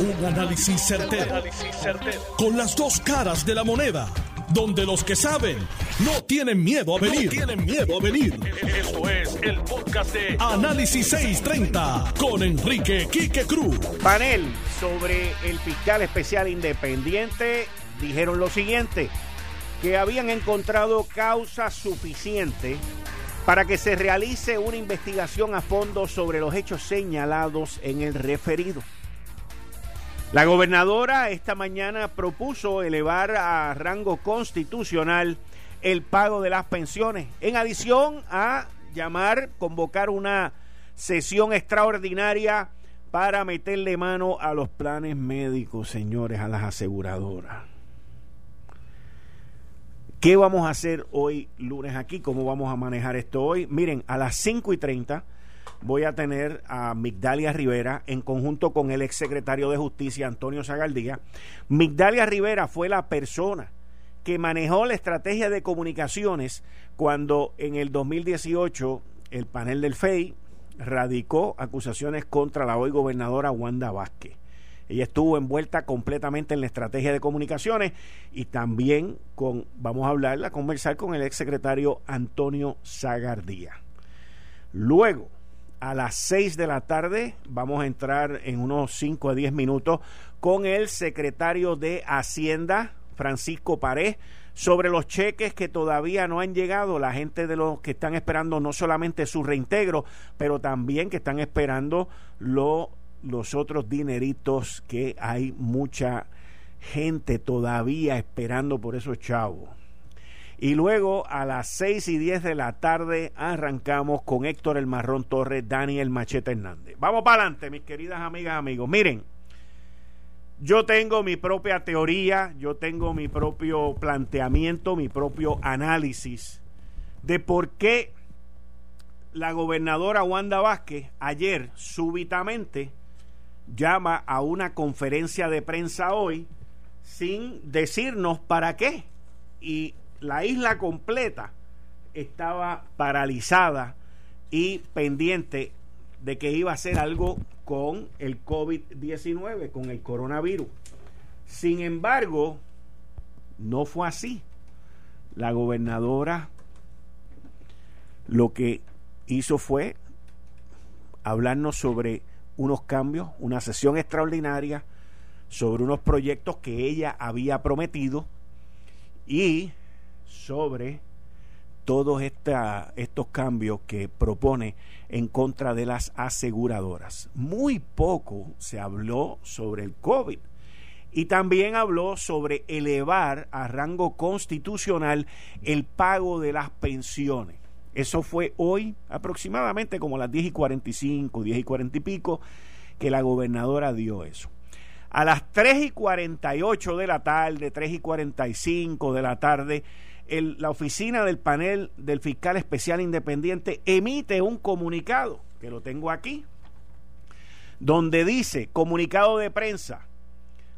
Un análisis certero, Con las dos caras de la moneda. Donde los que saben no tienen miedo a venir. tienen miedo a venir. Esto es el podcast de Análisis 630 con Enrique Quique Cruz. Panel sobre el fiscal especial independiente dijeron lo siguiente: que habían encontrado causa suficiente para que se realice una investigación a fondo sobre los hechos señalados en el referido. La gobernadora esta mañana propuso elevar a rango constitucional el pago de las pensiones, en adición a llamar, convocar una sesión extraordinaria para meterle mano a los planes médicos, señores, a las aseguradoras. ¿Qué vamos a hacer hoy lunes aquí? ¿Cómo vamos a manejar esto hoy? Miren, a las 5 y 30 voy a tener a Migdalia Rivera en conjunto con el exsecretario de Justicia, Antonio Zagaldía. Migdalia Rivera fue la persona que manejó la estrategia de comunicaciones cuando en el 2018 el panel del FEI radicó acusaciones contra la hoy gobernadora Wanda Vázquez. Ella estuvo envuelta completamente en la estrategia de comunicaciones y también con, vamos a hablar, a conversar con el exsecretario Antonio Zagardía. Luego, a las 6 de la tarde, vamos a entrar en unos 5 a 10 minutos con el secretario de Hacienda, Francisco Pared, sobre los cheques que todavía no han llegado, la gente de los que están esperando no solamente su reintegro, pero también que están esperando lo los otros dineritos que hay mucha gente todavía esperando por esos chavos. Y luego a las 6 y 10 de la tarde arrancamos con Héctor El Marrón Torres, Daniel Machete Hernández. Vamos para adelante, mis queridas amigas, amigos. Miren, yo tengo mi propia teoría, yo tengo mi propio planteamiento, mi propio análisis de por qué la gobernadora Wanda Vázquez ayer súbitamente llama a una conferencia de prensa hoy sin decirnos para qué. Y la isla completa estaba paralizada y pendiente de que iba a hacer algo con el COVID-19, con el coronavirus. Sin embargo, no fue así. La gobernadora lo que hizo fue hablarnos sobre unos cambios, una sesión extraordinaria sobre unos proyectos que ella había prometido y sobre todos estos cambios que propone en contra de las aseguradoras. Muy poco se habló sobre el COVID y también habló sobre elevar a rango constitucional el pago de las pensiones. Eso fue hoy aproximadamente como las 10 y 45, 10 y 40 y pico, que la gobernadora dio eso. A las 3 y 48 de la tarde, 3 y 45 de la tarde, la oficina del panel del fiscal especial independiente emite un comunicado, que lo tengo aquí, donde dice, comunicado de prensa,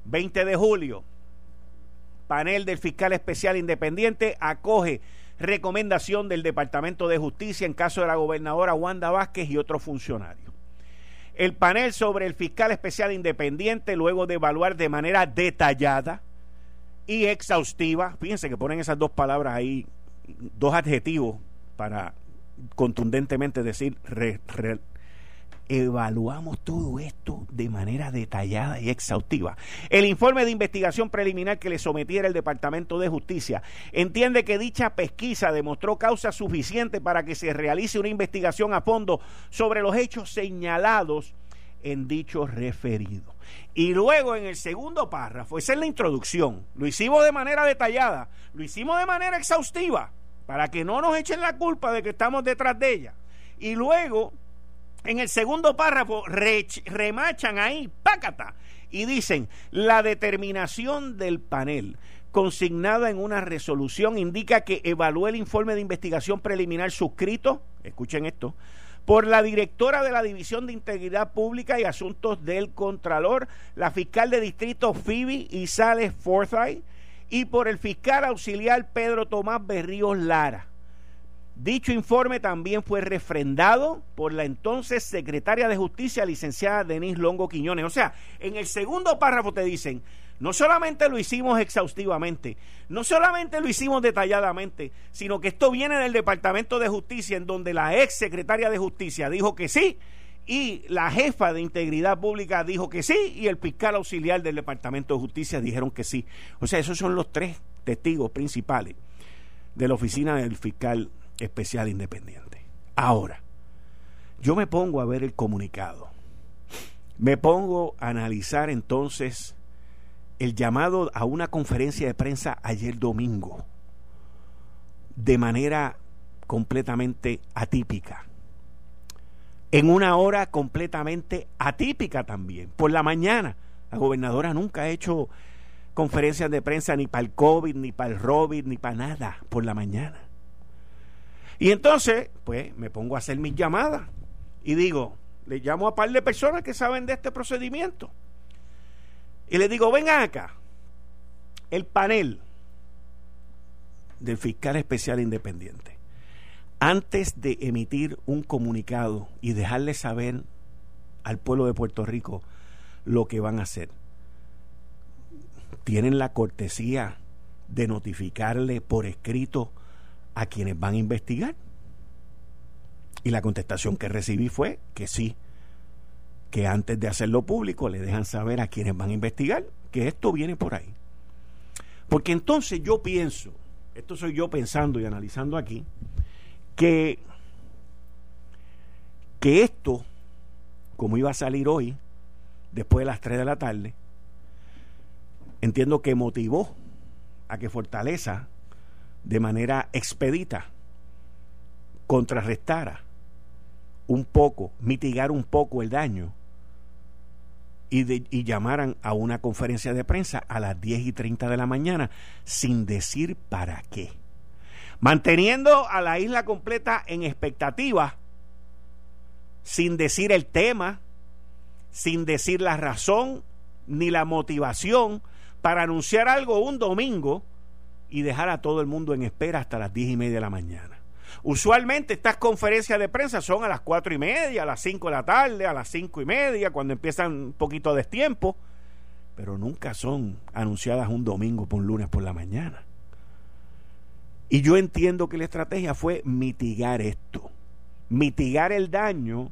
20 de julio, panel del fiscal especial independiente acoge recomendación del Departamento de Justicia en caso de la gobernadora Wanda Vázquez y otros funcionarios. El panel sobre el fiscal especial independiente, luego de evaluar de manera detallada y exhaustiva, fíjense que ponen esas dos palabras ahí, dos adjetivos para contundentemente decir evaluamos todo esto de manera detallada y exhaustiva. El informe de investigación preliminar que le sometiera el Departamento de Justicia entiende que dicha pesquisa demostró causa suficiente para que se realice una investigación a fondo sobre los hechos señalados en dicho referido. Y luego en el segundo párrafo, esa es la introducción, lo hicimos de manera detallada, lo hicimos de manera exhaustiva, para que no nos echen la culpa de que estamos detrás de ella. Y luego en el segundo párrafo remachan ahí, pácata, y dicen, la determinación del panel consignada en una resolución indica que evalúe el informe de investigación preliminar suscrito, escuchen esto, por la directora de la División de Integridad Pública y Asuntos del Contralor, la fiscal de distrito Phoebe Isales Forsyth y por el fiscal auxiliar Pedro Tomás Berríos Lara Dicho informe también fue refrendado por la entonces secretaria de Justicia, licenciada Denise Longo Quiñones. O sea, en el segundo párrafo te dicen, no solamente lo hicimos exhaustivamente, no solamente lo hicimos detalladamente, sino que esto viene del Departamento de Justicia, en donde la ex secretaria de Justicia dijo que sí, y la jefa de Integridad Pública dijo que sí, y el fiscal auxiliar del Departamento de Justicia dijeron que sí. O sea, esos son los tres testigos principales de la oficina del fiscal especial independiente. Ahora, yo me pongo a ver el comunicado. Me pongo a analizar entonces el llamado a una conferencia de prensa ayer domingo de manera completamente atípica. En una hora completamente atípica también. Por la mañana. La gobernadora nunca ha hecho conferencias de prensa ni para el COVID, ni para el Robin, ni para nada. Por la mañana. Y entonces, pues me pongo a hacer mis llamadas y digo, le llamo a par de personas que saben de este procedimiento. Y le digo, vengan acá, el panel del fiscal especial independiente, antes de emitir un comunicado y dejarle saber al pueblo de Puerto Rico lo que van a hacer, tienen la cortesía de notificarle por escrito a quienes van a investigar. Y la contestación que recibí fue que sí, que antes de hacerlo público le dejan saber a quienes van a investigar que esto viene por ahí. Porque entonces yo pienso, esto soy yo pensando y analizando aquí, que, que esto, como iba a salir hoy, después de las 3 de la tarde, entiendo que motivó a que Fortaleza de manera expedita contrarrestara un poco, mitigar un poco el daño y, llamaran a una conferencia de prensa a las 10 y 30 de la mañana sin decir para qué. Manteniendo a la isla completa en expectativa, sin decir el tema, sin decir la razón ni la motivación para anunciar algo un domingo y dejar a todo el mundo en espera hasta las diez y media de la mañana. Usualmente estas conferencias de prensa son a las cuatro y media, a las cinco de la tarde, a las cinco y media, cuando empiezan un poquito de destiempo, pero nunca son anunciadas un domingo por un lunes por la mañana. Y yo entiendo que la estrategia fue mitigar esto, mitigar el daño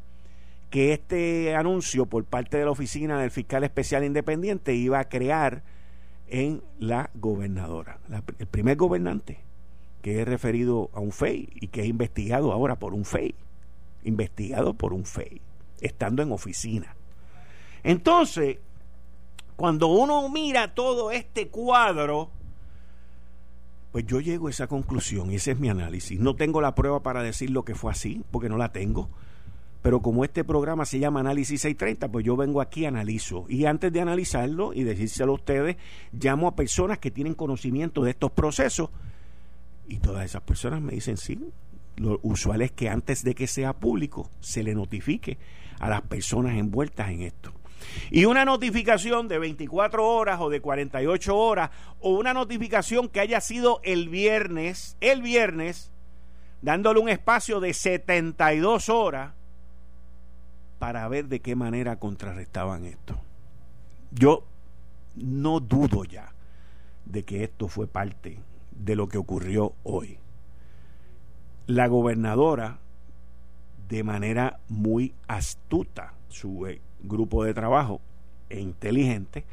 que este anuncio por parte de la oficina del fiscal especial independiente iba a crear en la gobernadora, el primer gobernante que es referido a un FEI y que es investigado ahora por un FEI, investigado por un FEI, estando en oficina. Entonces, cuando uno mira todo este cuadro, pues yo llego a esa conclusión y ese es mi análisis. No tengo la prueba para decir lo que fue así, porque no la tengo pero como este programa se llama Análisis 630, pues yo vengo aquí, analizo. Y antes de analizarlo y decírselo a ustedes, llamo a personas que tienen conocimiento de estos procesos. Y todas esas personas me dicen, sí, lo usual es que antes de que sea público se le notifique a las personas envueltas en esto. Y una notificación de 24 horas o de 48 horas o una notificación que haya sido el viernes, el viernes, dándole un espacio de 72 horas, para ver de qué manera contrarrestaban esto. Yo no dudo ya de que esto fue parte de lo que ocurrió hoy. La gobernadora, de manera muy astuta, su eh, grupo de trabajo e inteligente,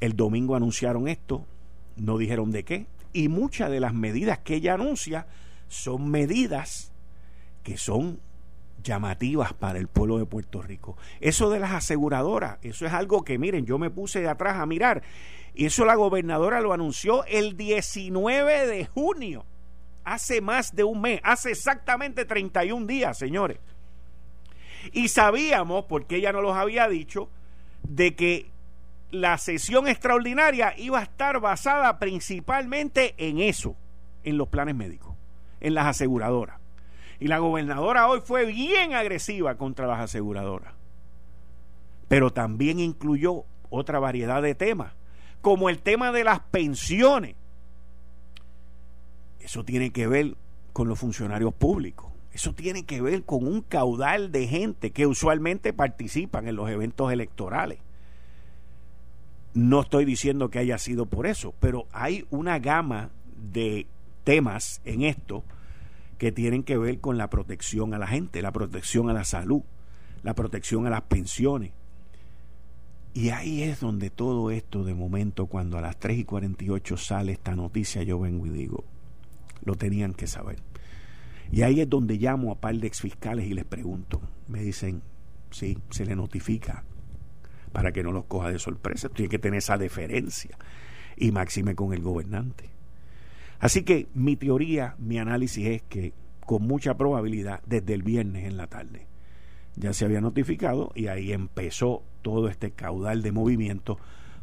el domingo anunciaron esto, no dijeron de qué, y muchas de las medidas que ella anuncia son medidas que son llamativas para el pueblo de Puerto Rico. Eso de las aseguradoras, eso es algo que miren, yo me puse de atrás a mirar eso la gobernadora lo anunció el 19 de junio, hace más de un mes, hace exactamente 31 días, señores. Y sabíamos, porque ella no los había dicho, de que la sesión extraordinaria iba a estar basada principalmente en eso, en los planes médicos, en las aseguradoras. Y la gobernadora hoy fue bien agresiva contra las aseguradoras. Pero también incluyó otra variedad de temas, como el tema de las pensiones. Eso tiene que ver con los funcionarios públicos. Eso tiene que ver con un caudal de gente que usualmente participan en los eventos electorales. No estoy diciendo que haya sido por eso, pero hay una gama de temas en esto que tienen que ver con la protección a la gente, la protección a la salud, la protección a las pensiones. Y ahí es donde todo esto, de momento, cuando a las 3 y 48 sale esta noticia, yo vengo y digo, lo tenían que saber. Y ahí es donde llamo a par de exfiscales y les pregunto. Me dicen, sí, se le notifica para que no los coja de sorpresa. Tiene que tener esa deferencia y máxime con el gobernante. Así que mi teoría, mi análisis es que con mucha probabilidad desde el viernes en la tarde ya se había notificado y ahí empezó todo este caudal de movimiento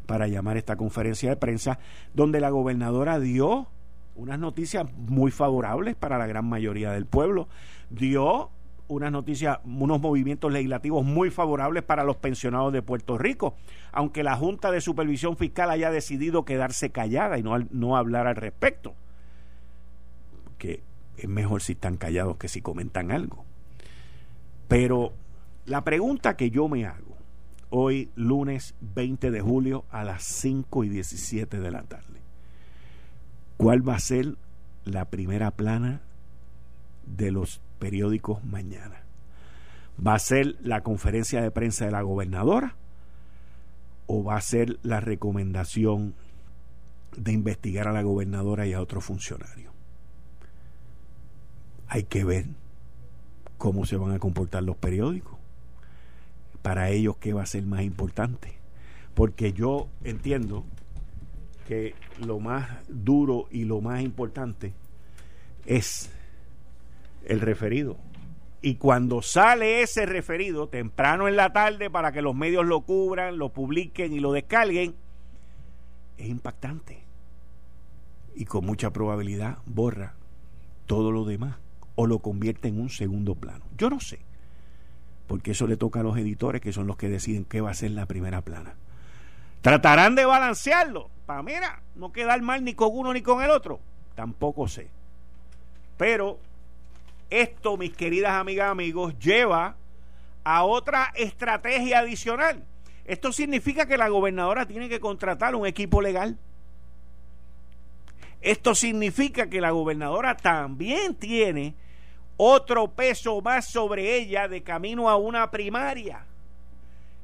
para llamar esta conferencia de prensa donde la gobernadora dio unas noticias muy favorables para la gran mayoría del pueblo, dio unas noticias, unos movimientos legislativos muy favorables para los pensionados de Puerto Rico, aunque la Junta de Supervisión Fiscal haya decidido quedarse callada y no, no hablar al respecto. Que es mejor si están callados que si comentan algo. Pero la pregunta que yo me hago hoy, lunes 20 de julio, a las 5 y 17 de la tarde, ¿cuál va a ser la primera plana de los periódicos mañana? ¿Va a ser la conferencia de prensa de la gobernadora? ¿O va a ser la recomendación de investigar a la gobernadora y a otro funcionario? Hay que ver cómo se van a comportar los periódicos. Para ellos, ¿qué va a ser más importante? Porque yo entiendo que lo más duro y lo más importante es el referido. Y cuando sale ese referido, temprano en la tarde, para que los medios lo cubran, lo publiquen y lo descarguen, es impactante. Y con mucha probabilidad borra todo lo demás o lo convierte en un segundo plano. Yo no sé, porque eso le toca a los editores que son los que deciden qué va a ser la primera plana. Tratarán de balancearlo para, mira, no quedar mal ni con uno ni con el otro. Tampoco sé. Pero esto, mis queridas amigas, amigos, lleva a otra estrategia adicional. Esto significa que la gobernadora tiene que contratar un equipo legal. Esto significa que la gobernadora también tiene otro peso más sobre ella de camino a una primaria.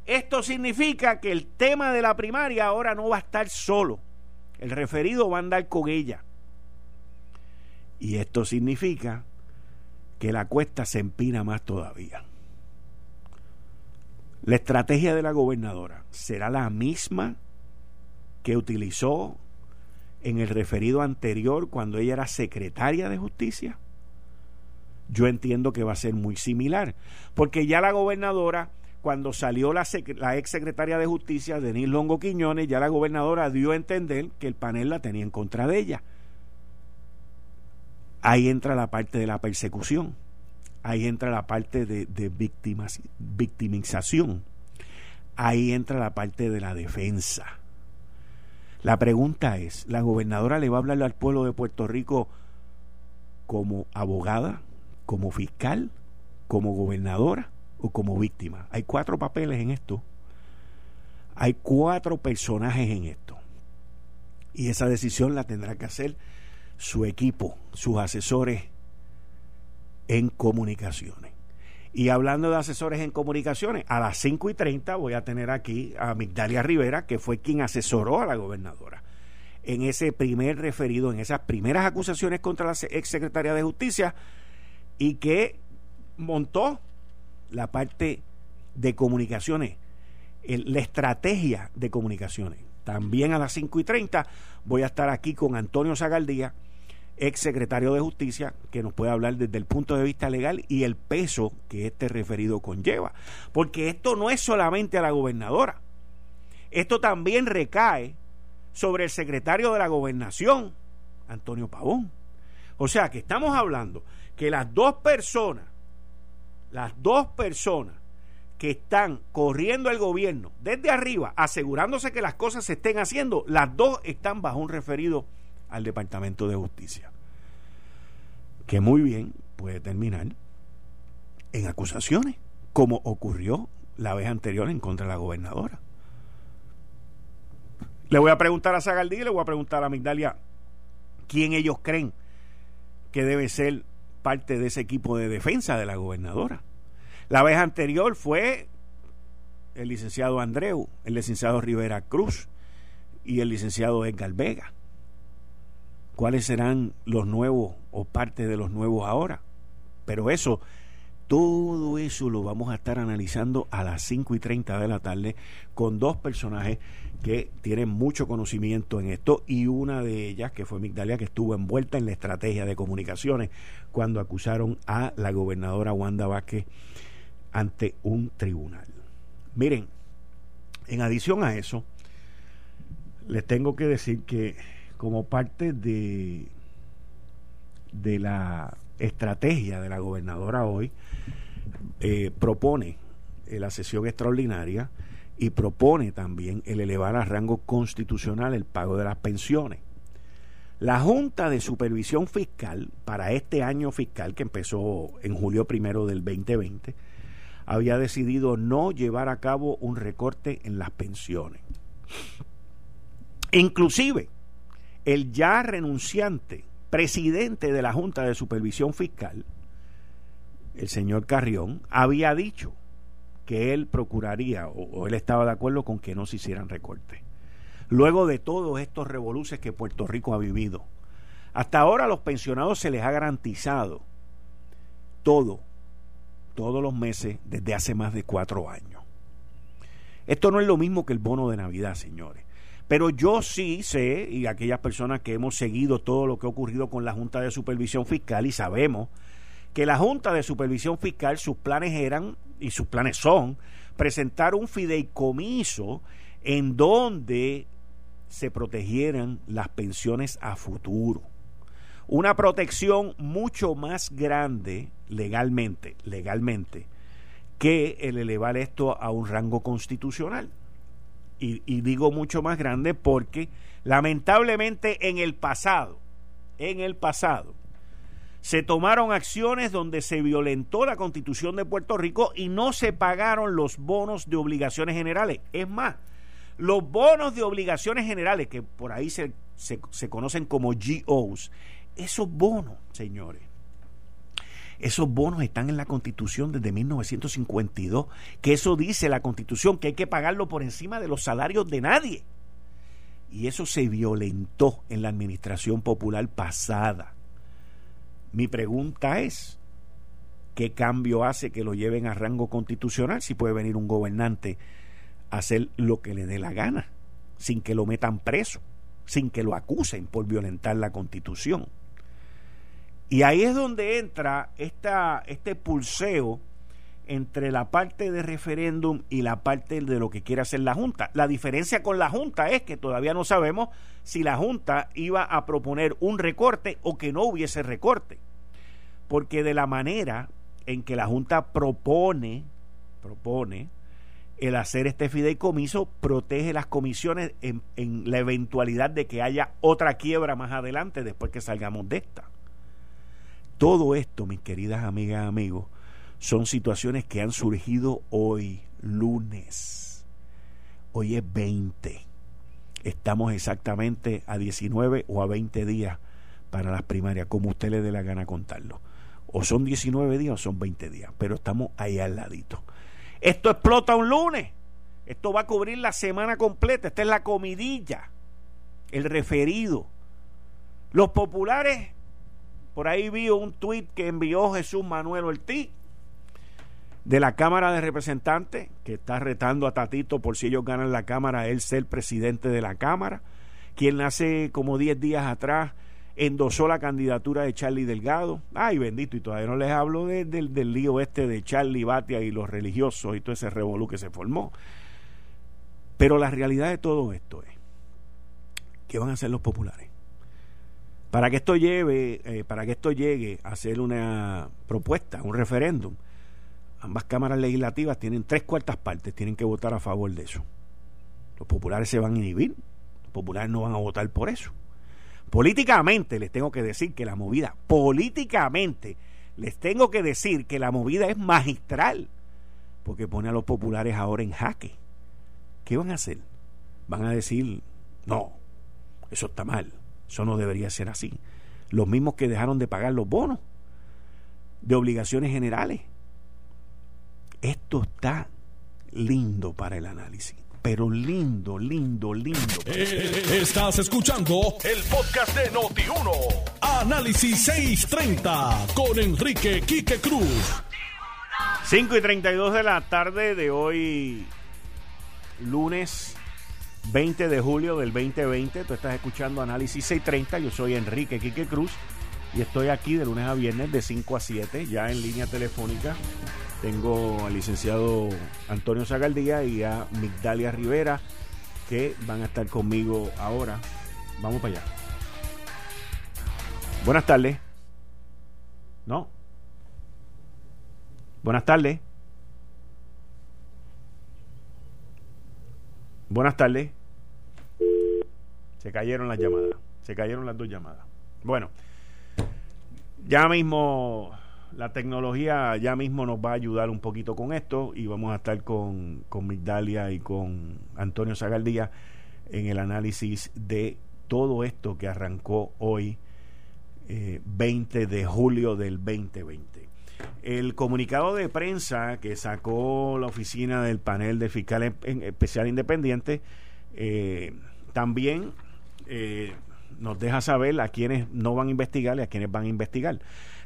Esto significa que el tema de la primaria ahora no va a estar solo. El referido va a andar con ella. Y esto significa que la cuesta se empina más todavía. La estrategia de la gobernadora será la misma que utilizó en el referido anterior cuando ella era secretaria de justicia. Yo entiendo que va a ser muy similar, porque ya la gobernadora, cuando salió la, ex secretaria de justicia, Denise Longo Quiñones, ya la gobernadora dio a entender que el panel la tenía en contra de ella. Ahí entra la parte de la persecución, ahí entra la parte de, victimización, ahí entra la parte de la defensa. La pregunta es, ¿la gobernadora le va a hablar al pueblo de Puerto Rico como abogada, como fiscal, como gobernadora o como víctima? Hay cuatro papeles en esto. Hay cuatro personajes en esto. Y esa decisión la tendrá que hacer su equipo, sus asesores en comunicaciones. Y hablando de asesores en comunicaciones, a las 5 y 30 voy a tener aquí a Migdalia Rivera, que fue quien asesoró a la gobernadora en ese primer referido, en esas primeras acusaciones contra la exsecretaria de Justicia y que montó la parte de comunicaciones, la estrategia de comunicaciones. También a las 5 y 30 voy a estar aquí con Antonio Zagaldía ex secretario de Justicia, que nos puede hablar desde el punto de vista legal y el peso que este referido conlleva. Porque esto no es solamente a la gobernadora, esto también recae sobre el secretario de la gobernación, Antonio Pavón. O sea que estamos hablando que las dos personas, las dos personas que están corriendo el gobierno desde arriba, asegurándose que las cosas se estén haciendo, las dos están bajo un referido al Departamento de Justicia. que muy bien puede terminar en acusaciones, como ocurrió la vez anterior en contra de la gobernadora. Le voy a preguntar a Zagaldí, le voy a preguntar a Migdalia quién ellos creen que debe ser parte de ese equipo de defensa de la gobernadora. La vez anterior fue el licenciado Andreu, el licenciado Rivera Cruz y el licenciado Edgar Vega. ¿Cuáles serán los nuevos o parte de los nuevos ahora? Pero eso, todo eso lo vamos a estar analizando a las 5 y 30 de la tarde con dos personajes que tienen mucho conocimiento en esto y una de ellas, que fue Migdalia, que estuvo envuelta en la estrategia de comunicaciones cuando acusaron a la gobernadora Wanda Vázquez ante un tribunal. Miren, en adición a eso, les tengo que decir que como parte de, de la estrategia de la gobernadora hoy, eh, propone la sesión extraordinaria y propone también el elevar a rango constitucional el pago de las pensiones. La Junta de Supervisión Fiscal para este año fiscal que empezó en julio primero del 2020 había decidido no llevar a cabo un recorte en las pensiones. Inclusive, el ya renunciante presidente de la Junta de Supervisión Fiscal, el señor Carrión, había dicho que él procuraría o, él estaba de acuerdo con que no se hicieran recortes. Luego de todos estos revoluces que Puerto Rico ha vivido, hasta ahora a los pensionados se les ha garantizado todo, todos los meses desde hace más de cuatro años. Esto no es lo mismo que el bono de Navidad, señores. Pero yo sí sé, y aquellas personas que hemos seguido todo lo que ha ocurrido con la Junta de Supervisión Fiscal y sabemos que la Junta de Supervisión Fiscal, sus planes eran, y sus planes son, presentar un fideicomiso en donde se protegieran las pensiones a futuro. Una protección mucho más grande legalmente, legalmente, que el elevar esto a un rango constitucional. Y, y, digo mucho más grande porque lamentablemente en el pasado, en el pasado, se tomaron acciones donde se violentó la constitución de Puerto Rico y no se pagaron los bonos de obligaciones generales. Es más, los bonos de obligaciones generales, que por ahí se, se, se conocen como GOs, esos bonos, señores, esos bonos están en la Constitución desde 1952, que eso dice la Constitución, que hay que pagarlo por encima de los salarios de nadie. Y eso se violentó en la administración popular pasada. Mi pregunta es, ¿qué cambio hace que lo lleven a rango constitucional si puede venir un gobernante a hacer lo que le dé la gana, sin que lo metan preso, sin que lo acusen por violentar la constitución? Y ahí es donde entra esta, este pulseo entre la parte de referéndum y la parte de lo que quiere hacer la Junta. La diferencia con la Junta es que todavía no sabemos si la Junta iba a proponer un recorte o que no hubiese recorte. Porque de la manera en que la Junta propone, propone el hacer este fideicomiso, protege las comisiones en, en la eventualidad de que haya otra quiebra más adelante después que salgamos de esta. Todo esto, mis queridas amigas y amigos, son situaciones que han surgido hoy, lunes. Hoy es 20. Estamos exactamente a 19 o a 20 días para las primarias, como usted le dé la gana contarlo. O son 19 días o son 20 días, pero estamos ahí al ladito. Esto explota un lunes. Esto va a cubrir la semana completa. Esta es la comidilla, el referido. Los populares, por ahí vi un tuit que envió Jesús Manuel Ortiz de la Cámara de Representantes, que está retando a Tatito por si ellos ganan la Cámara, él ser presidente de la Cámara, quien hace como 10 días atrás endosó la candidatura de Charlie Delgado. Ay, bendito, y todavía no les hablo del lío este de Charlie Batia y los religiosos y todo ese revolú que se formó. Pero la realidad de todo esto es, ¿qué van a hacer los populares? Para que esto lleve, eh, para que esto llegue a ser una propuesta, un referéndum, ambas cámaras legislativas tienen tres cuartas partes, tienen que votar a favor de eso. Los populares se van a inhibir, los populares no van a votar por eso. Políticamente les tengo que decir que la movida, políticamente les tengo que decir que la movida es magistral, porque pone a los populares ahora en jaque. ¿Qué van a hacer? Van a decir, no, eso está mal, eso no debería ser así. Los mismos que dejaron de pagar los bonos de obligaciones generales. Esto está lindo para el análisis pero lindo, lindo, lindo. Eh, estás escuchando el podcast de Noti1. Análisis 630 con Enrique Quique Cruz. 5 y 32 de la tarde de hoy, lunes 20 de julio del 2020. Tú estás escuchando Análisis 630. Yo soy Enrique Quique Cruz y estoy aquí de lunes a viernes de 5 a 7, ya en línea telefónica tengo al licenciado Antonio Zagaldía y a Migdalia Rivera que van a estar conmigo ahora. Vamos para allá. Buenas tardes. ¿No? Buenas tardes. Buenas tardes. Se cayeron las llamadas. Se cayeron las dos llamadas. Bueno, ya mismo la tecnología ya mismo nos va a ayudar un poquito con esto y vamos a estar con, con Migdalia y con Antonio Zagaldía en el análisis de todo esto que arrancó hoy, 20 eh, de julio del 2020. El comunicado de prensa que sacó la oficina del panel de fiscal especial independiente eh, también eh, nos deja saber a quienes no van a investigar y a quienes van a investigar.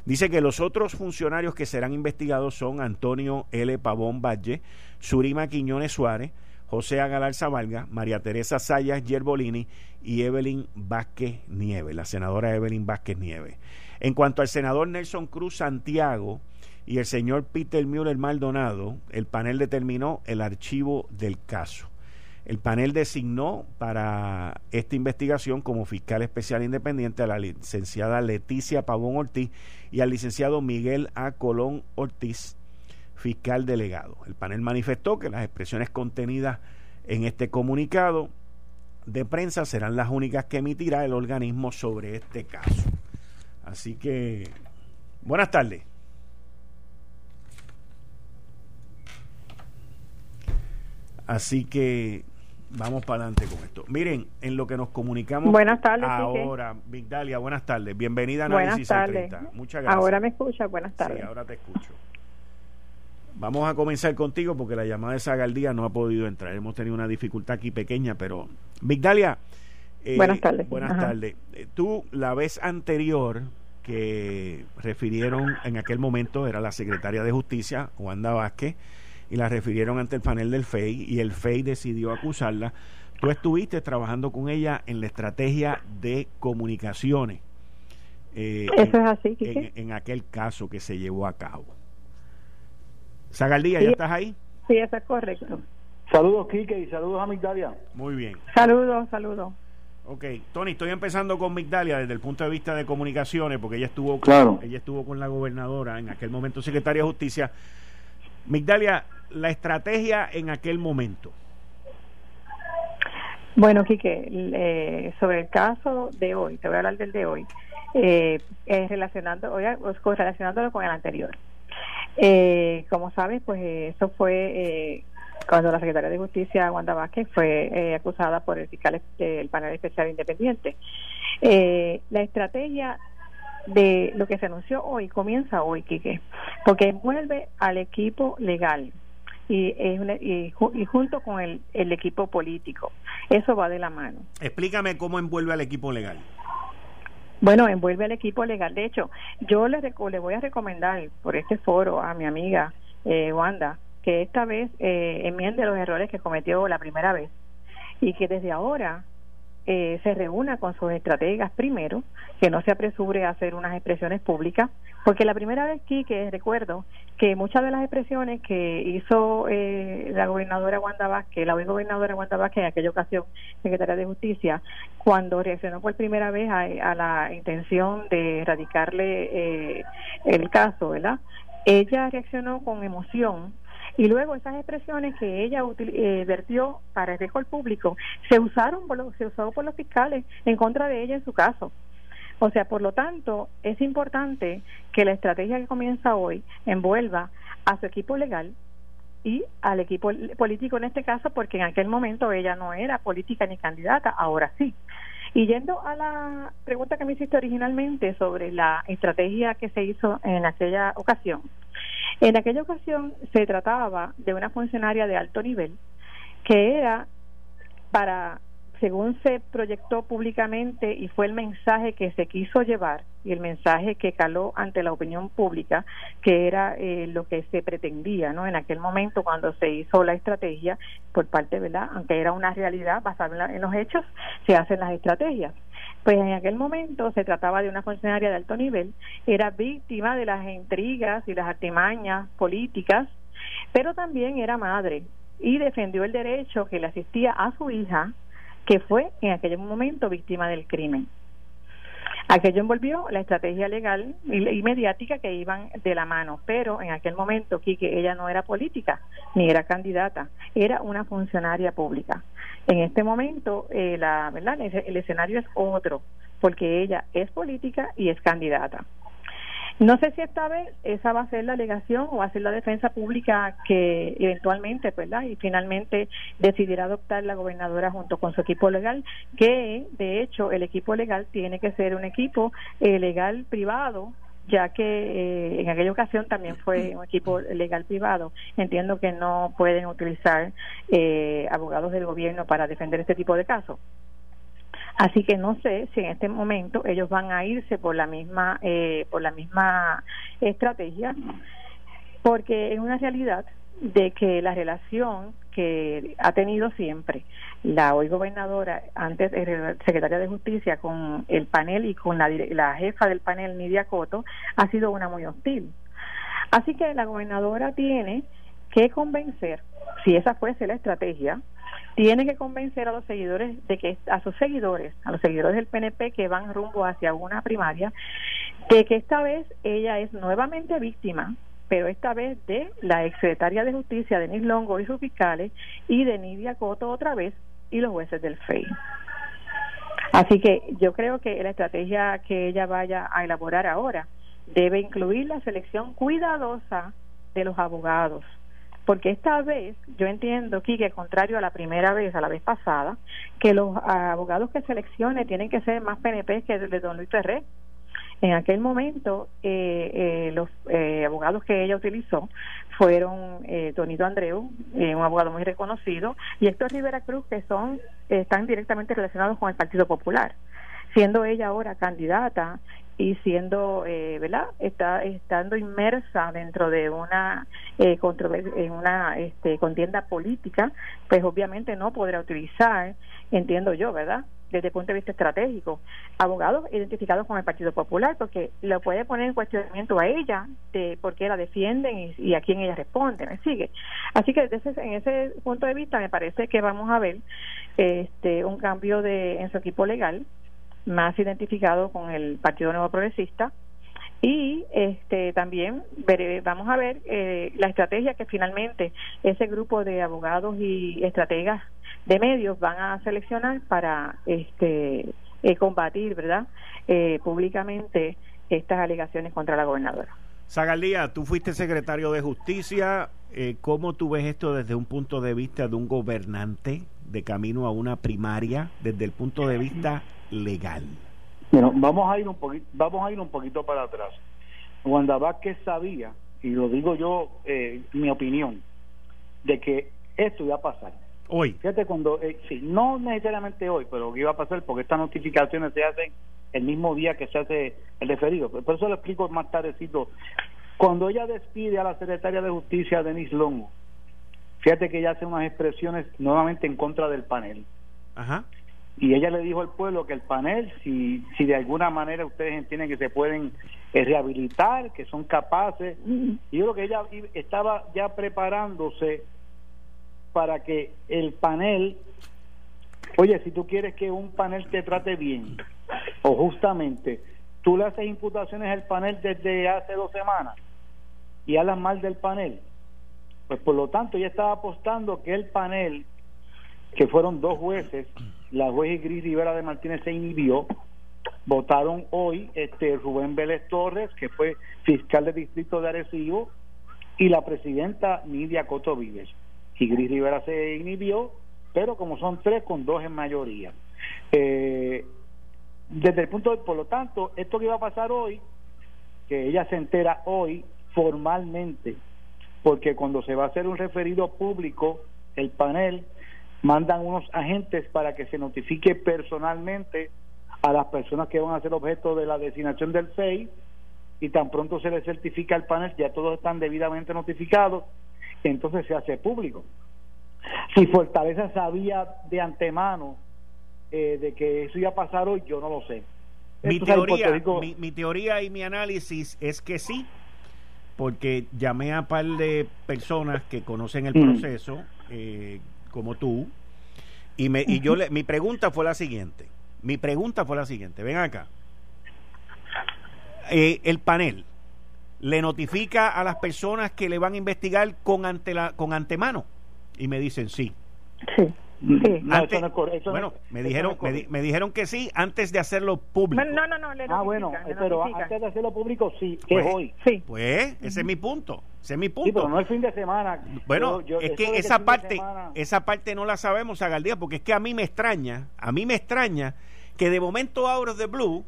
Dice que los otros funcionarios que serán investigados son Antonio L. Pavón Valle, Surima Quiñones Suárez, José Agalar Zavalga, María Teresa Sayas Yerbolini y Evelyn Vázquez Nieves, la senadora Evelyn Vázquez Nieves. En cuanto al senador Nelson Cruz Santiago y el señor Peter Müller Maldonado, el panel determinó el archivo del caso. El panel designó para esta investigación como fiscal especial independiente a la licenciada Leticia Pavón Ortiz y al licenciado Miguel A. Colón Ortiz, fiscal delegado. El panel manifestó que las expresiones contenidas en este comunicado de prensa serán las únicas que emitirá el organismo sobre este caso. Así que, buenas tardes. Así que vamos para adelante con esto. Miren, en lo que nos comunicamos buenas tardes, ahora, Vigdalia, buenas tardes. Bienvenida a Análisis buenas tardes. Muchas gracias. Ahora me escucha, buenas tardes. Sí, ahora te escucho. Vamos a comenzar contigo porque la llamada de Sagaldía no ha podido entrar. Hemos tenido una dificultad aquí pequeña, pero Vigdalia. Eh, buenas tardes. Buenas tardes. Eh, tú, la vez anterior que refirieron en aquel momento, era la secretaria de Justicia, Wanda Vázquez, y la refirieron ante el panel del FEI y el FEI decidió acusarla. Tú estuviste trabajando con ella en la estrategia de comunicaciones. Eh, eso es así, en, aquel caso que se llevó a cabo. Zagaldía, ¿ya estás ahí? Sí, eso es correcto. Saludos, Quique, y saludos a Migdalia. Muy bien. Saludos, saludos. Ok, Tony, estoy empezando con Migdalia desde el punto de vista de comunicaciones, porque ella estuvo, claro. ella estuvo con la gobernadora, en aquel momento secretaria de Justicia. Migdalia, la estrategia en aquel momento? Bueno, Quique, eh, sobre el caso de hoy, te voy a hablar del de hoy, eh, relacionando, relacionándolo con el anterior. Eh, como sabes, pues eso fue eh, cuando la secretaria de Justicia, Wanda Vázquez, fue eh, acusada por el fiscal del panel especial independiente. la estrategia de lo que se anunció hoy comienza hoy, Quique, porque vuelve al equipo legal y, y, junto con el, el equipo político. Eso va de la mano. Explícame cómo envuelve al equipo legal. Bueno, envuelve al equipo legal. De hecho, yo le, le voy a recomendar por este foro a mi amiga eh, Wanda que esta vez eh, enmiende los errores que cometió la primera vez y que desde ahora eh, se reúna con sus estrategas primero, que no se apresure a hacer unas expresiones públicas, porque la primera vez aquí que recuerdo que muchas de las expresiones que hizo eh, la gobernadora Wanda Vázquez, la hoy gobernadora Wanda Vázquez en aquella ocasión secretaria de Justicia, cuando reaccionó por primera vez a, la intención de erradicarle eh, el caso, ¿verdad? Ella reaccionó con emoción Y luego esas expresiones que ella eh, vertió para el público se usaron por se usó por los fiscales en contra de ella en su caso. O sea, por lo tanto, es importante que la estrategia que comienza hoy envuelva a su equipo legal y al equipo político en este caso, porque en aquel momento ella no era política ni candidata, ahora sí. Y yendo a la pregunta que me hiciste originalmente sobre la estrategia que se hizo en aquella ocasión, en aquella ocasión se trataba de una funcionaria de alto nivel que era para según se proyectó públicamente y fue el mensaje que se quiso llevar y el mensaje que caló ante la opinión pública, que era eh, lo que se pretendía, ¿no? En aquel momento cuando se hizo la estrategia por parte, ¿verdad? Aunque era una realidad basada en, los hechos, se hacen las estrategias. Pues en aquel momento se trataba de una funcionaria de alto nivel, era víctima de las intrigas y las artimañas políticas, pero también era madre y defendió el derecho que le asistía a su hija que fue en aquel momento víctima del crimen. Aquello envolvió la estrategia legal y mediática que iban de la mano, pero en aquel momento, Quique, ella no era política ni era candidata, era una funcionaria pública. En este momento, eh, la, ¿verdad? el escenario es otro, porque ella es política y es candidata. No sé si esta vez esa va a ser la alegación o va a ser la defensa pública que eventualmente, ¿verdad? Y finalmente decidirá adoptar la gobernadora junto con su equipo legal, que de hecho el equipo legal tiene que ser un equipo eh, legal privado ya que eh, en aquella ocasión también fue un equipo legal privado. Entiendo que no pueden utilizar eh, abogados del gobierno para defender este tipo de casos. Así que no sé si en este momento ellos van a irse por la misma eh, por la misma estrategia, porque es una realidad de que la relación que ha tenido siempre la hoy gobernadora, antes secretaria de Justicia, con el panel y con la, la jefa del panel, Nidia Coto, ha sido una muy hostil. Así que la gobernadora tiene que convencer, si esa fuese la estrategia, tiene que convencer a los seguidores de que a sus seguidores, a los seguidores del PNP que van rumbo hacia una primaria, de que esta vez ella es nuevamente víctima, pero esta vez de la exsecretaria de Justicia, Denis Longo y sus fiscales, y de Nidia Coto otra vez, y los jueces del FEI. Así que yo creo que la estrategia que ella vaya a elaborar ahora debe incluir la selección cuidadosa de los abogados, porque esta vez yo entiendo, que contrario a la primera vez, a la vez pasada, que los abogados que seleccione tienen que ser más PNP que de don Luis Ferré. En aquel momento, eh, eh, los eh, abogados que ella utilizó fueron eh, Donito Andreu, un abogado muy reconocido, y Héctor Rivera Cruz, que son están directamente relacionados con el Partido Popular siendo ella ahora candidata y siendo, eh, ¿verdad? Está estando inmersa dentro de una eh, en una este, contienda política, pues obviamente no podrá utilizar, entiendo yo, ¿verdad? Desde el punto de vista estratégico, abogados identificados con el Partido Popular, porque lo puede poner en cuestionamiento a ella de por qué la defienden y, a quién ella responde, ¿me sigue? Así que desde en ese punto de vista me parece que vamos a ver este un cambio de en su equipo legal más identificado con el Partido Nuevo Progresista y este también vamos a ver eh, la estrategia que finalmente ese grupo de abogados y estrategas de medios van a seleccionar para este eh, combatir verdad eh, públicamente estas alegaciones contra la gobernadora Zagalía, tú fuiste secretario de justicia ¿cómo tú ves esto desde un punto de vista de un gobernante de camino a una primaria desde el punto de vista legal? Bueno, vamos a ir un poquito, vamos a ir un poquito para atrás. Wanda Vázquez sabía, y lo digo yo, eh, mi opinión, de que esto iba a pasar. Hoy. Fíjate cuando, eh, sí, no necesariamente hoy, pero que iba a pasar porque estas notificaciones se hacen el mismo día que se hace el referido. Por eso lo explico más tardecito. Cuando ella despide a la secretaria de Justicia, Denise Longo, fíjate que ella hace unas expresiones nuevamente en contra del panel. Ajá y ella le dijo al pueblo que el panel, si, si de alguna manera ustedes entienden que se pueden eh, rehabilitar, que son capaces, y yo creo que ella estaba ya preparándose para que el panel, oye, si tú quieres que un panel te trate bien, o justamente tú le haces imputaciones al panel desde hace dos semanas y hablas mal del panel, Pues por lo tanto, ella estaba apostando que el panel, que fueron dos jueces, la juez Gris Rivera de Martínez se inhibió, votaron hoy este Rubén Vélez Torres, que fue fiscal del distrito de Arecibo, y la presidenta Nidia Coto Vives. Y Gris Rivera se inhibió, pero como son tres, con dos en mayoría. Eh, desde el punto de, por lo tanto, esto que iba a pasar hoy, que ella se entera hoy formalmente, porque cuando se va a hacer un referido público, el panel mandan unos agentes para que se notifique personalmente a las personas que van a ser objeto de la designación del FEI y tan pronto se les certifica el panel, ya todos están debidamente notificados, entonces se hace público. Si Fortaleza sabía de antemano eh, de que eso iba a pasar hoy, yo no lo sé. Mi teoría, mi, teoría y mi análisis es que sí, porque llamé a un par de personas que conocen el mm. proceso, eh, como tú, y, me, y yo le, mi pregunta fue la siguiente. Mi pregunta fue la siguiente. Ven acá. Eh, el panel le notifica a las personas que le van a investigar con, ante la, con antemano. Y me dicen sí. Sí. bueno, me dijeron, me, dijeron que sí antes de hacerlo público. No, no, no, ah, bueno, pero antes de hacerlo público sí, que pues, es hoy. Sí. Pues ese es mi punto, ese es mi punto. Sí, pero no es fin de semana. Bueno, es que esa parte, esa parte no la sabemos, Agaldía, porque es que a mí me extraña, a mí me extraña que de momento Auros de Blue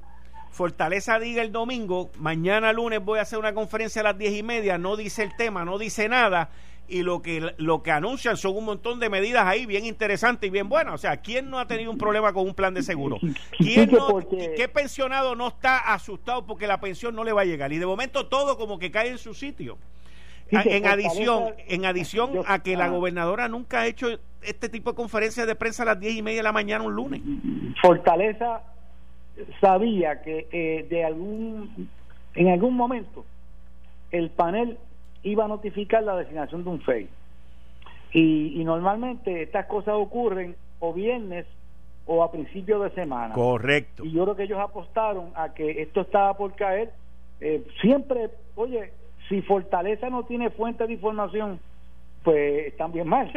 Fortaleza diga el domingo, mañana lunes voy a hacer una conferencia a las diez y media, no dice el tema, no dice nada, y lo que lo que anuncian son un montón de medidas ahí bien interesantes y bien buenas. O sea, ¿quién no ha tenido un problema con un plan de seguro? ¿Quién no, ¿Qué pensionado no está asustado porque la pensión no le va a llegar? Y de momento todo como que cae en su sitio. En adición, en adición a que la gobernadora nunca ha hecho este tipo de conferencias de prensa a las diez y media de la mañana un lunes. Fortaleza sabía que eh, de algún en algún momento el panel iba a notificar la designación de un FEI. Y, normalmente estas cosas ocurren o viernes o a principios de semana. Correcto. Y yo creo que ellos apostaron a que esto estaba por caer. Eh, siempre, oye, si Fortaleza no tiene fuente de información, pues están bien mal.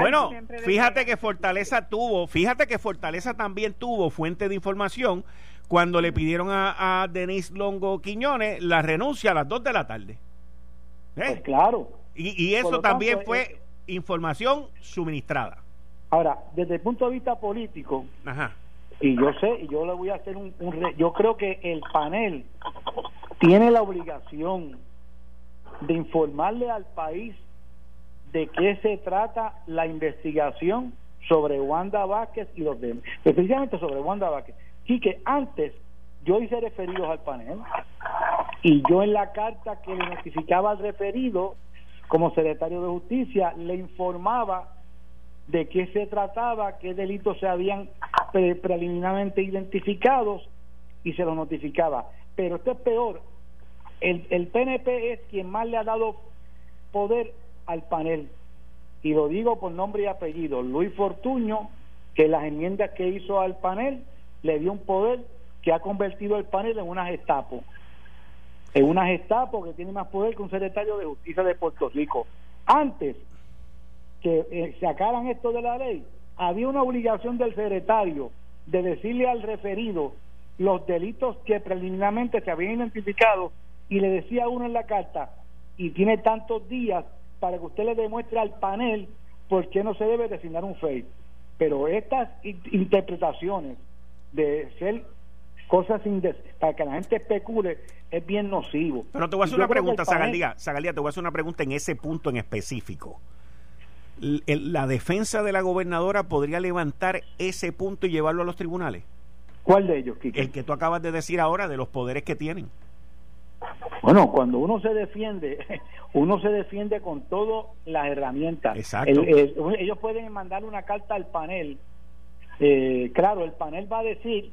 bueno, fíjate que Fortaleza tuvo, fíjate que Fortaleza también tuvo fuente de información cuando le pidieron a, a Denise Longo Quiñones la renuncia a las 2 de la tarde. ¿Eh? Pues claro. Y, eso también fue eh, información suministrada. Ahora, desde el punto de vista político, y yo sé, y yo le voy a hacer un, un yo creo que el panel tiene la obligación de informarle al país de qué se trata la investigación sobre Wanda Vázquez y los demás, especialmente sobre Wanda Vázquez. Y que antes yo hice referidos al panel y yo en la carta que le notificaba al referido como secretario de justicia le informaba de qué se trataba, qué delitos se habían preliminarmente identificados y se los notificaba. Pero esto es peor, el, el PNP es quien más le ha dado poder al panel. Y lo digo por nombre y apellido. Luis Fortuño, que las enmiendas que hizo al panel le dio un poder que ha convertido el panel en una gestapo. En una gestapo que tiene más poder que un secretario de justicia de Puerto Rico. Antes que eh, sacaran esto de la ley, había una obligación del secretario de decirle al referido los delitos que preliminarmente se habían identificado y le decía uno en la carta, y tiene tantos días para que usted le demuestre al panel por qué no se debe designar un FEI. Pero estas interpretaciones de ser cosas sin para que la gente especule es bien nocivo. Pero te voy a hacer una pregunta, Zagaldía, te voy a hacer una pregunta en ese punto en específico. ¿La defensa de la gobernadora podría levantar ese punto y llevarlo a los tribunales? ¿Cuál de ellos, El que tú acabas de decir ahora de los poderes que tienen. Bueno, cuando uno se defiende, uno se defiende con todas las herramientas. Exacto. ellos pueden mandar una carta al panel. Eh, claro, el panel va a decir,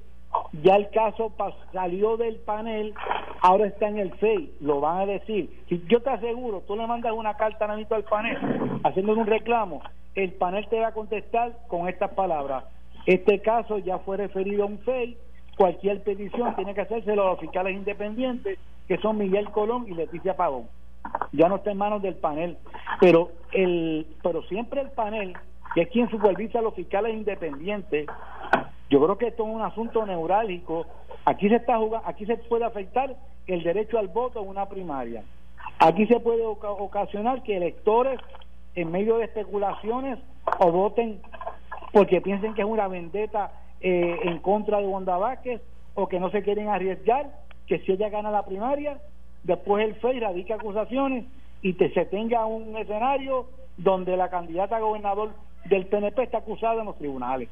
ya el caso salió del panel, ahora está en el FEI, lo van a decir. Si yo te aseguro, tú le mandas una carta a al panel haciendo un reclamo, el panel te va a contestar con estas palabras. Este caso ya fue referido a un FEI, cualquier petición tiene que hacerse los fiscales independientes que son Miguel Colón y Leticia Pagón. ya no está en manos del panel, pero el pero siempre el panel, que es quien supervisa a los fiscales independientes, yo creo que esto es un asunto neurálgico. Aquí se está jugando, aquí se puede afectar el derecho al voto en una primaria. Aquí se puede ocasionar que electores en medio de especulaciones o voten porque piensen que es una vendetta eh, en contra de Wanda Vázquez o que no se quieren arriesgar, que si ella gana la primaria, después el FEI radica acusaciones y te, se tenga un escenario donde la candidata a gobernador del PNP está acusada en los tribunales.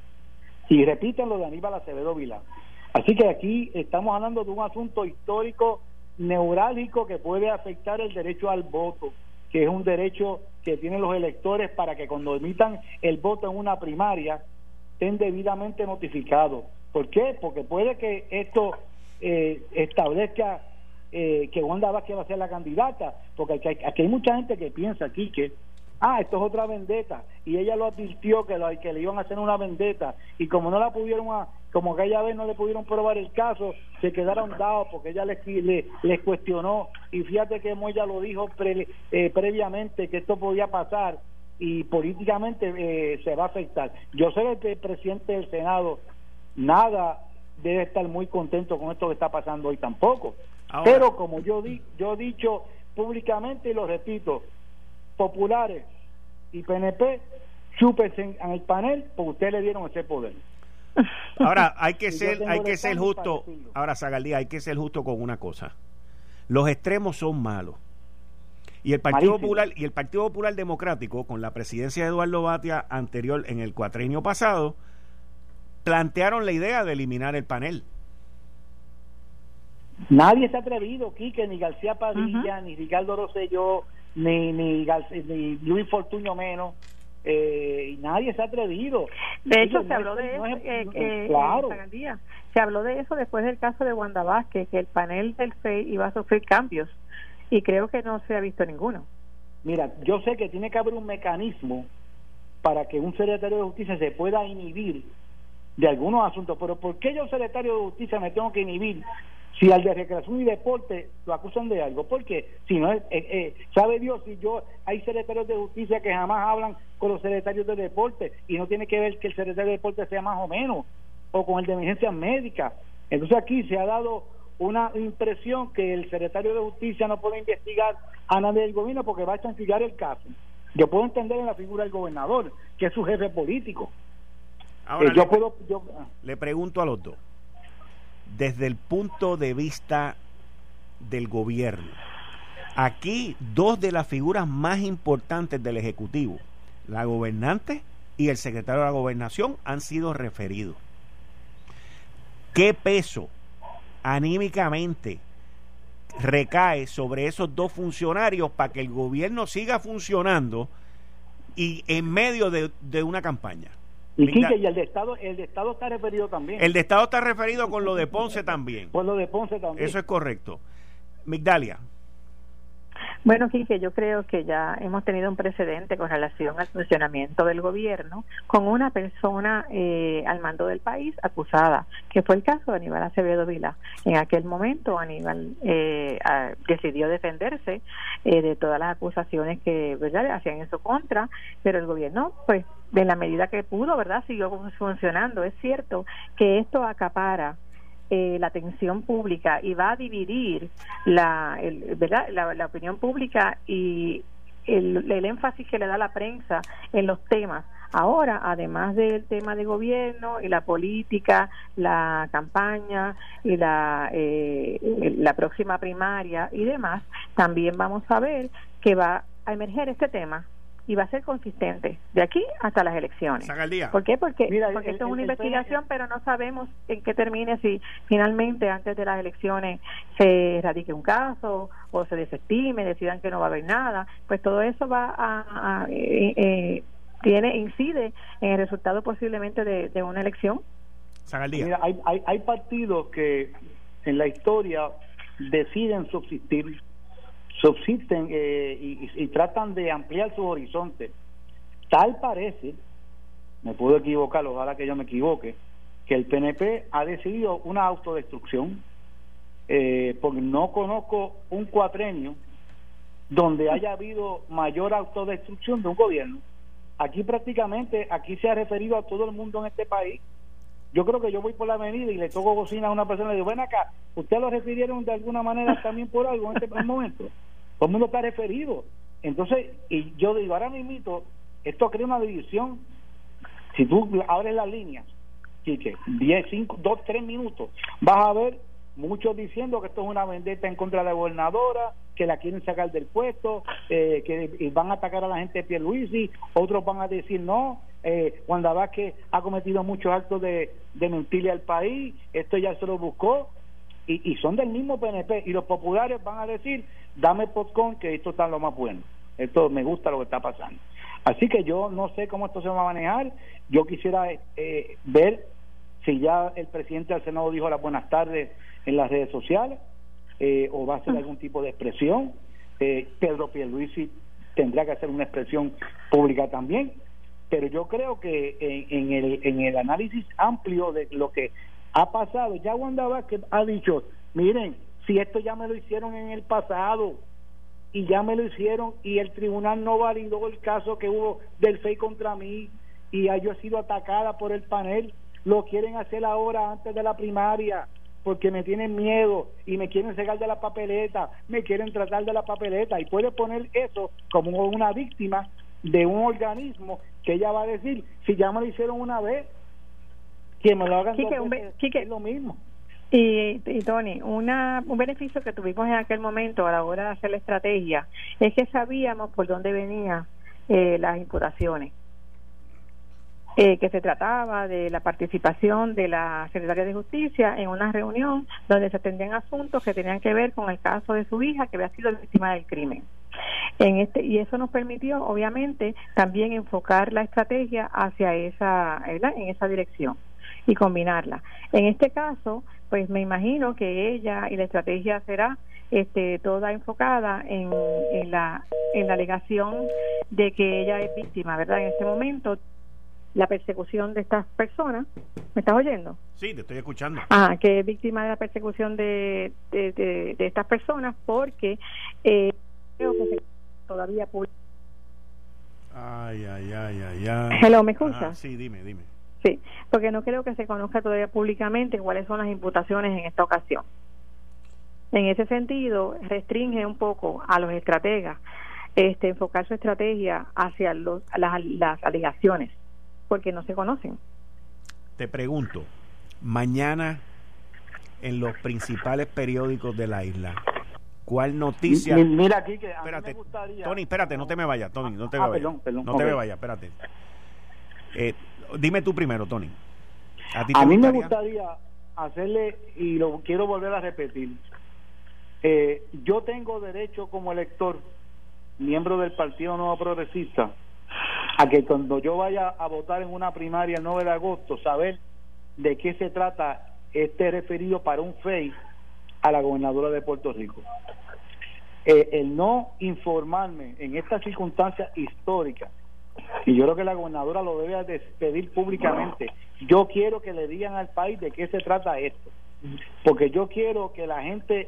Y repiten lo de Aníbal Acevedo Vilán. Así que aquí estamos hablando de un asunto histórico neurálgico que puede afectar el derecho al voto, que es un derecho que tienen los electores para que cuando emitan el voto en una primaria estén debidamente notificados. ¿Por qué? Porque puede que esto eh, establezca eh, que Wanda Vázquez va a ser la candidata, porque aquí hay, mucha gente que piensa aquí que ah, esto es otra vendetta, y ella lo advirtió que, lo, que le iban a hacer una vendetta, y como no la pudieron, a, como aquella vez no le pudieron probar el caso, se quedaron dados porque ella les, cuestionó, y fíjate que ella lo dijo eh, previamente que esto podía pasar, y políticamente eh, se va a afectar. Yo sé que el presidente del Senado nada debe estar muy contento con esto que está pasando hoy tampoco. Pero como yo, di, yo he dicho públicamente y lo repito, populares y PNP, chúpense en el panel porque ustedes le dieron ese poder. Ahora, hay que ser, hay que ser justo. Ahora, Zagaldía, hay que ser justo con una cosa. Los extremos son malos. Y el Partido Popular y el Partido Popular Democrático, con la presidencia de Eduardo Batia anterior en el cuatrenio pasado, plantearon la idea de eliminar el panel. Nadie se ha atrevido, Quique, ni García Padilla, ni Ricardo Rosselló, ni, ni, ni Luis Fortuño menos. Eh, y nadie se ha atrevido. De hecho, se habló de eso, eh, claro. se habló de eso después del caso de Wanda Vázquez, que el panel del FEI iba a sufrir cambios, y creo que no se ha visto ninguno. Mira, yo sé que tiene que haber un mecanismo para que un secretario de justicia se pueda inhibir de algunos asuntos, pero ¿por qué yo, secretario de justicia, me tengo que inhibir si al de recreación y deporte lo acusan de algo, porque si no, eh, eh, sabe Dios si yo hay secretarios de justicia que jamás hablan con los secretarios de deporte y no tiene que ver que el secretario de deporte sea más o menos, o con el de emergencias médicas. Entonces aquí se ha dado una impresión que el secretario de justicia no puede investigar a nadie del gobierno porque va a chanchullar el caso. Yo puedo entender en la figura del gobernador, que es su jefe político. Ahora, eh, yo puedo, yo, ah. le pregunto a los dos desde el punto de vista del gobierno. Aquí dos de las figuras más importantes del Ejecutivo, la gobernante y el secretario de la gobernación, han sido referidos. ¿Qué peso anímicamente recae sobre esos dos funcionarios para que el gobierno siga funcionando y en medio de, de una campaña? Y, el de Estado, el de Estado está referido también. El de Estado está referido con lo de Ponce también. Con lo de Ponce también. Eso es correcto. Migdalia. Bueno, Quique, yo creo que ya hemos tenido un precedente con relación al funcionamiento del gobierno con una persona eh, al mando del país acusada, que fue el caso de Aníbal Acevedo Vila. En aquel momento Aníbal eh, decidió defenderse eh, de todas las acusaciones que ¿verdad? hacían en su contra, pero el gobierno, pues, de la medida que pudo, ¿verdad?, siguió funcionando. Es cierto que esto acapara eh, la atención pública y va a dividir la, ¿verdad? La, opinión pública y el, énfasis que le da la prensa en los temas. Ahora, además del tema de gobierno y la política, la campaña y la, eh, la próxima primaria y demás, también vamos a ver que va a emerger este tema y va a ser consistente de aquí hasta las elecciones. ¿Por qué? Porque, porque esto es una investigación, pero no sabemos en qué termine si finalmente antes de las elecciones se radique un caso o se desestime, decidan que no va a haber nada. Pues todo eso va a, eh, eh, tiene incide en el resultado posiblemente de, una elección. Mira, hay, hay, hay partidos que en la historia deciden subsistir subsisten eh, y, tratan de ampliar su horizonte. Tal parece, me puedo equivocar, ojalá que yo me equivoque, que el PNP ha decidido una autodestrucción, eh, porque no conozco un cuatrenio donde haya habido mayor autodestrucción de un gobierno. Aquí prácticamente, aquí se ha referido a todo el mundo en este país. Yo creo que yo voy por la avenida y le toco bocina a una persona y le digo, ven acá, ¿usted lo refirieron de alguna manera también por algo en este momento? Todo el mundo está referido. Entonces, y yo digo, ahora mismo, esto crea una división. Si tú abres las líneas, Quique, 10, 5, 2, 3 minutos, vas a ver muchos diciendo que esto es una vendetta en contra de la gobernadora, que la quieren sacar del puesto, eh, que van a atacar a la gente de Pierluisi, otros van a decir no, eh, Wanda Vázquez ha cometido muchos actos de, de mentirle al país, esto ya se lo buscó, y, y son del mismo PNP, y los populares van a decir, dame popcorn que esto está lo más bueno, esto me gusta lo que está pasando. Así que yo no sé cómo esto se va a manejar, yo quisiera eh, ver si ya el presidente del Senado dijo las buenas tardes en las redes sociales eh, o va a hacer ah. algún tipo de expresión. Eh, Pedro Pierluisi tendrá que hacer una expresión pública también, pero yo creo que en, el, en el análisis amplio de lo que ha pasado, ya Wanda Vázquez ha dicho, miren, si esto ya me lo hicieron en el pasado y ya me lo hicieron y el tribunal no validó el caso que hubo del FEI contra mí y yo he sido atacada por el panel, lo quieren hacer ahora antes de la primaria porque me tienen miedo y me quieren cegar de la papeleta, me quieren tratar de la papeleta y puede poner eso como una víctima de un organismo que ella va a decir, si ya me lo hicieron una vez, que me lo hagan es lo mismo. Y, y Tony, una, un beneficio que tuvimos en aquel momento a la hora de hacer la estrategia es que sabíamos por dónde venían eh, las imputaciones. Eh, que se trataba de la participación de la Secretaria de Justicia en una reunión donde se atendían asuntos que tenían que ver con el caso de su hija que había sido víctima del crimen. En este, y eso nos permitió, obviamente, también enfocar la estrategia hacia esa, en esa dirección y combinarla. En este caso, pues me imagino que ella y la estrategia será este, toda enfocada en, en, la, en la alegación de que ella es víctima, ¿verdad? En este momento la persecución de estas personas. ¿Me estás oyendo? Sí, te estoy escuchando. Ah, que es víctima de la persecución de, de, de, estas personas porque eh, creo que se todavía Ay, ay, ay, ay, ay. Hello, ¿me escuchas? sí, dime, dime. Sí, porque no creo que se conozca todavía públicamente cuáles son las imputaciones en esta ocasión. En ese sentido, restringe un poco a los estrategas este, enfocar su estrategia hacia los, las, las alegaciones porque no se conocen. Te pregunto, mañana en los principales periódicos de la isla, ¿cuál noticia? Mira aquí que espérate, Tony, espérate, no te me vayas, Tony, no te me ah, vayas. no te me vayas, espérate. Eh, dime tú primero, Tony. A, mí me gustaría hacerle, y lo quiero volver a repetir, eh, yo tengo derecho como elector, miembro del Partido Nuevo Progresista, a que cuando yo vaya a votar en una primaria el 9 de agosto, saber de qué se trata este referido para un FEI a la gobernadora de Puerto Rico. Eh, el no informarme en estas circunstancias históricas, y yo creo que la gobernadora lo debe despedir públicamente, yo quiero que le digan al país de qué se trata esto, porque yo quiero que la gente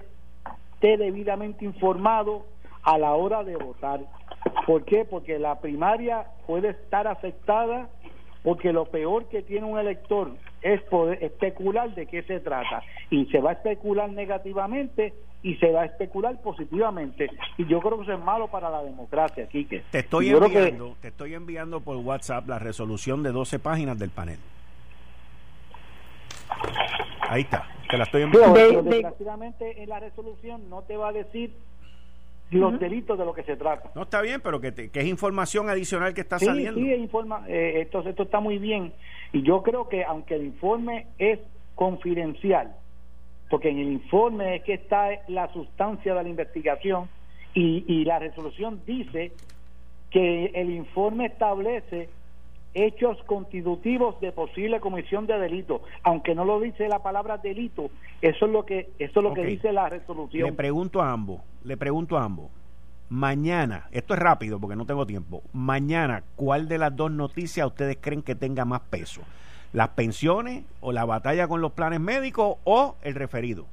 esté debidamente informado a la hora de votar. ¿Por qué? Porque la primaria puede estar afectada porque lo peor que tiene un elector es poder especular de qué se trata y se va a especular negativamente y se va a especular positivamente y yo creo que eso es malo para la democracia, Quique. Te estoy enviando, te estoy enviando por WhatsApp la resolución de 12 páginas del panel. Ahí está, te la estoy enviando. desgraciadamente en la resolución no te va a decir los delitos de lo que se trata. No está bien, pero que, que es información adicional que está saliendo. Sí, informa, eh, esto, esto está muy bien. Y yo creo que aunque el informe es confidencial, porque en el informe es que está la sustancia de la investigación y, y la resolución dice que el informe establece hechos constitutivos de posible comisión de delito, aunque no lo dice la palabra delito, eso es lo que eso es lo que dice la resolución. Le pregunto a ambos, le pregunto a ambos. Mañana, esto es rápido porque no tengo tiempo. Mañana, ¿cuál de las dos noticias ustedes creen que tenga más peso? ¿Las pensiones o la batalla con los planes médicos o el referido?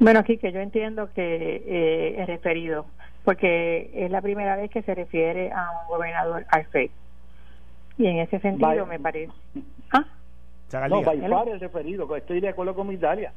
Bueno, aquí que yo entiendo que eh, el referido porque es la primera vez que se refiere a un gobernador al FED. Y en ese sentido me parece... ¿Ah? No, Baifar el referido, estoy de acuerdo con mi Italia.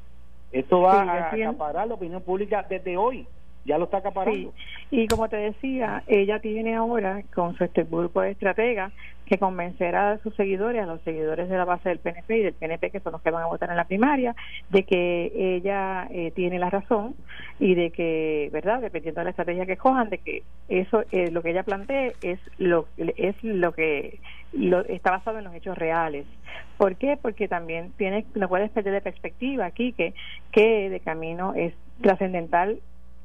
Esto va a acaparar la opinión pública desde hoy ya lo está acaparando. Y como te decía, ella tiene ahora con su este grupo de estrategas que convencer a sus seguidores, a los seguidores de la base del PNP y del PNP, que son los que van a votar en la primaria, de que ella eh, tiene la razón y de que, ¿verdad? Dependiendo de la estrategia que cojan, de que eso, eh, lo que ella plantea es lo, es lo que lo, está basado en los hechos reales. ¿Por qué? Porque también tiene, no puedes perder de perspectiva aquí que, que de camino es trascendental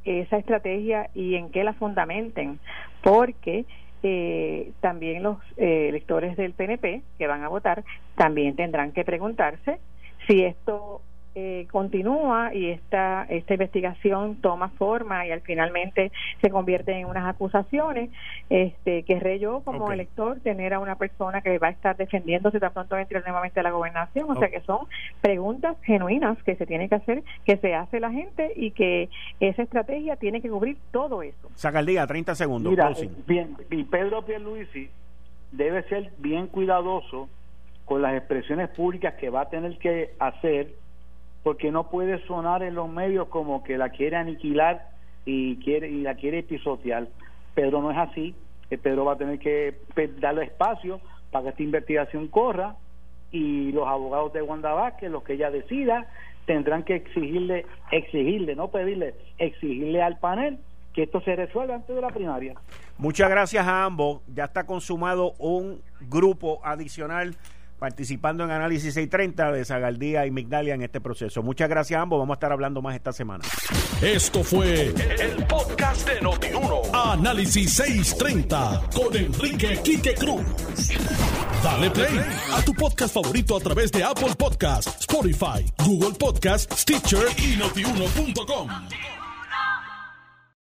esa estrategia y en qué la fundamenten, porque eh, también los eh, electores del PNP que van a votar también tendrán que preguntarse si esto eh, continúa y esta, esta investigación toma forma y al finalmente se convierte en unas acusaciones, este, querré yo como elector tener a una persona que va a estar defendiéndose tan pronto entre nuevamente a la gobernación. O sea que son preguntas genuinas que se tienen que hacer, que se hace la gente y que esa estrategia tiene que cubrir todo eso. Saca el día, 30 segundos. Mira, bien, y Pedro Pierluisi debe ser bien cuidadoso con las expresiones públicas que va a tener que hacer porque no puede sonar en los medios como que la quiere aniquilar y quiere y la quiere pisotear. Pedro no es así. Eh, Pedro va a tener que darle espacio para que esta investigación corra y los abogados de Wanda Vázquez, los que ella decida, tendrán que exigirle, exigirle, no pedirle, exigirle al panel que esto se resuelva antes de la primaria. Muchas gracias a ambos. Ya está consumado un grupo adicional participando en Análisis 630 de Zagaldía y Migdalia en este proceso. Muchas gracias a ambos. Vamos a estar hablando más esta semana. Esto fue el, podcast de Notiuno. Análisis 630 con Enrique Quique Cruz. Dale play a tu podcast favorito a través de Apple Podcasts, Spotify, Google Podcasts, Stitcher y notiuno.com.